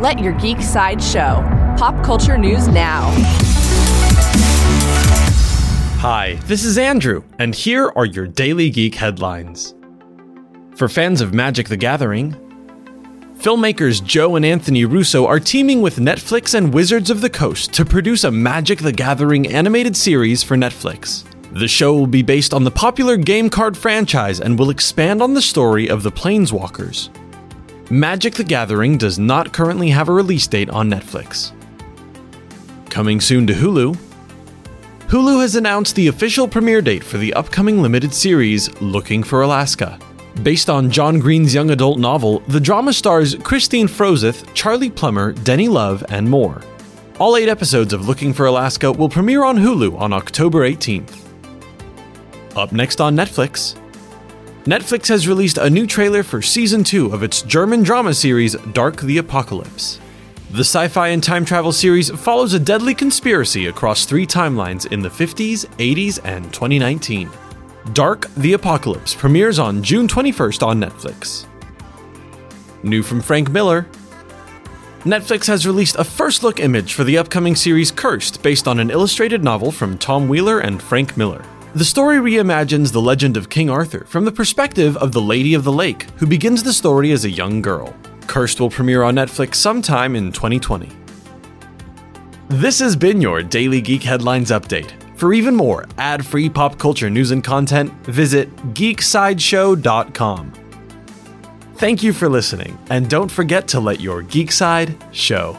Let your geek side show. Pop culture news now. Hi, this is Andrew, and here are your daily geek headlines. For fans of Magic the Gathering, filmmakers Joe and Anthony Russo are teaming with Netflix and Wizards of the Coast to produce a Magic the Gathering animated series for Netflix. The show will be based on the popular game card franchise and will expand on the story of the Planeswalkers. Magic the Gathering does not currently have a release date on Netflix. Coming soon to Hulu, Hulu has announced the official premiere date for the upcoming limited series Looking for Alaska. Based on John Green's young adult novel, the drama stars Kristine Froseth, Charlie Plummer, Denny Love, and more. All eight episodes of Looking for Alaska will premiere on Hulu on October 18th. Up next on Netflix, Netflix has released a new trailer for season 2 of its German drama series Dark the Apocalypse. The sci fi and time travel series follows a deadly conspiracy across three timelines in the 50s, 80s, and 2019. Dark the Apocalypse premieres on June 21st on Netflix. New from Frank Miller Netflix has released a first look image for the upcoming series Cursed based on an illustrated novel from Tom Wheeler and Frank Miller. The story reimagines the legend of King Arthur from the perspective of the Lady of the Lake, who begins the story as a young girl. Cursed will premiere on Netflix sometime in 2020. This has been your Daily Geek Headlines Update. For even more ad free pop culture news and content, visit geeksideshow.com. Thank you for listening, and don't forget to let your geek side show.